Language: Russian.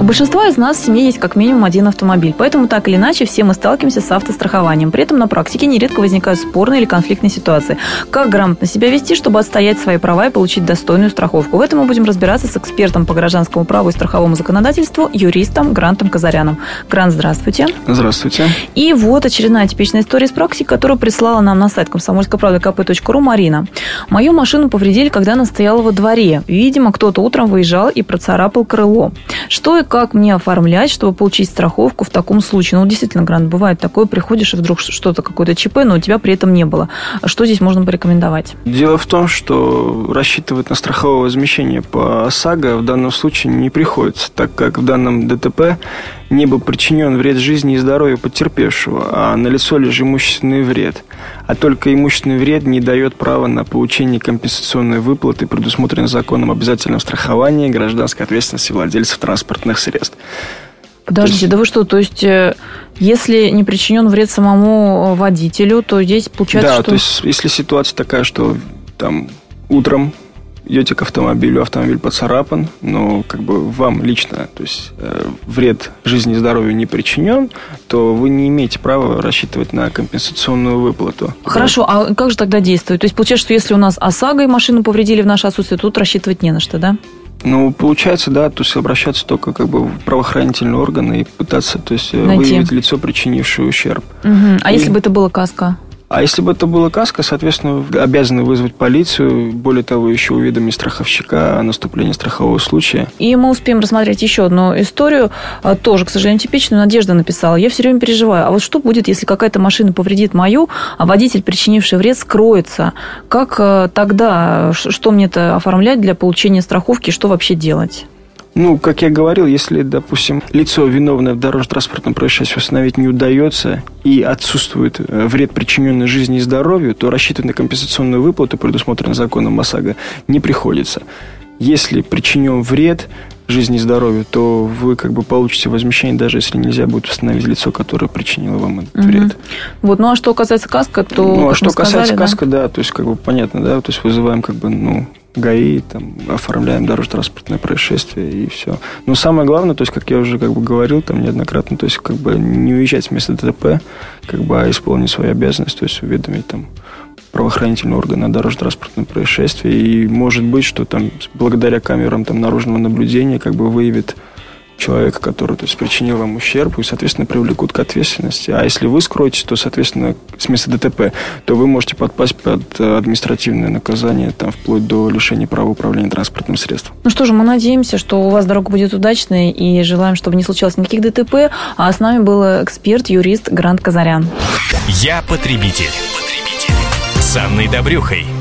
У большинства из нас в семье есть как минимум один автомобиль, поэтому так или иначе все мы сталкиваемся с автострахованием. При этом на практике нередко возникают спорные или конфликтные ситуации. Как грамотно себя вести, чтобы отстоять свои права и получить достойную страховку? В этом мы будем разбираться с экспертом по гражданскому праву и страховому законодательству, юристом Грантом Казаряном. Грант, здравствуйте. Здравствуйте. И вот очередная типичная история из практики, которую прислала нам на сайт комсомольскоправда.кп.ру Марина. Мою машину повредили, когда она стояла во дворе. Видимо, кто-то утром выезжал и процарапал крыло. Что и как мне оформлять, чтобы получить страховку в таком случае? Ну, действительно, Грант, бывает такое, приходишь и вдруг что-то, какое-то ЧП, но у тебя при этом не было. Что здесь можно порекомендовать? Дело в том, что рассчитывать на страховое возмещение по ОСАГО в данном случае не приходится, так как в данном ДТП не был причинен вред жизни и здоровью потерпевшего, а налицо лишь имущественный вред. А только имущественный вред не дает права на получение компенсационной выплаты, предусмотренной законом обязательном страховании гражданской ответственности владельцев транспортных средств. Подождите, есть... да вы что, то есть если не причинен вред самому водителю, то здесь получается, да, что... то есть если ситуация такая, что там утром идете к автомобилю, автомобиль поцарапан, но как бы вам лично, то есть э, вред жизни и здоровью не причинен, то вы не имеете права рассчитывать на компенсационную выплату. Хорошо, а как же тогда действовать? То есть получается, что если у нас ОСАГО и машину повредили в наше отсутствие, тут рассчитывать не на что, да? Ну, получается, да, то есть обращаться только как бы в правоохранительные органы и пытаться, то есть э, Найти. выявить лицо, причинившее ущерб. Угу. А и... если бы это было каска? А если бы это была каска, соответственно, обязаны вызвать полицию, более того, еще уведомить страховщика о наступлении страхового случая. И мы успеем рассмотреть еще одну историю, а, тоже, к сожалению, типичную. Надежда написала. Я все время переживаю. А вот что будет, если какая-то машина повредит мою, а водитель, причинивший вред, скроется? Как э, тогда, что мне это оформлять для получения страховки, что вообще делать? Ну, как я говорил, если, допустим, лицо, виновное в дорожно-транспортном происшествии, установить не удается и отсутствует э, вред, причиненный жизни и здоровью, то рассчитывать на компенсационную выплату, предусмотренную законом ОСАГО, не приходится. Если причинен вред жизни и здоровью, то вы как бы получите возмещение, даже если нельзя будет установить лицо, которое причинило вам этот угу. вред. Вот, ну а что касается каска, то... Ну, а что касается сказали, каска, да? да, то есть как бы понятно, да, то есть вызываем как бы, ну, ГАИ, там, оформляем дорожно-транспортное происшествие и все. Но самое главное, то есть, как я уже как бы говорил там неоднократно, то есть, как бы не уезжать с места ДТП, как бы, а исполнить свою обязанность, то есть, уведомить там правоохранительные органы о дорожно-транспортном происшествии. И может быть, что там благодаря камерам там, наружного наблюдения как бы выявит человека, который то есть, причинил вам ущерб, и, соответственно, привлекут к ответственности. А если вы скроетесь, то, соответственно, с места ДТП, то вы можете подпасть под э, административное наказание, там, вплоть до лишения права управления транспортным средством. Ну что же, мы надеемся, что у вас дорога будет удачной, и желаем, чтобы не случилось никаких ДТП. А с нами был эксперт, юрист Грант Казарян. Я потребитель. потребитель. С Анной Добрюхой.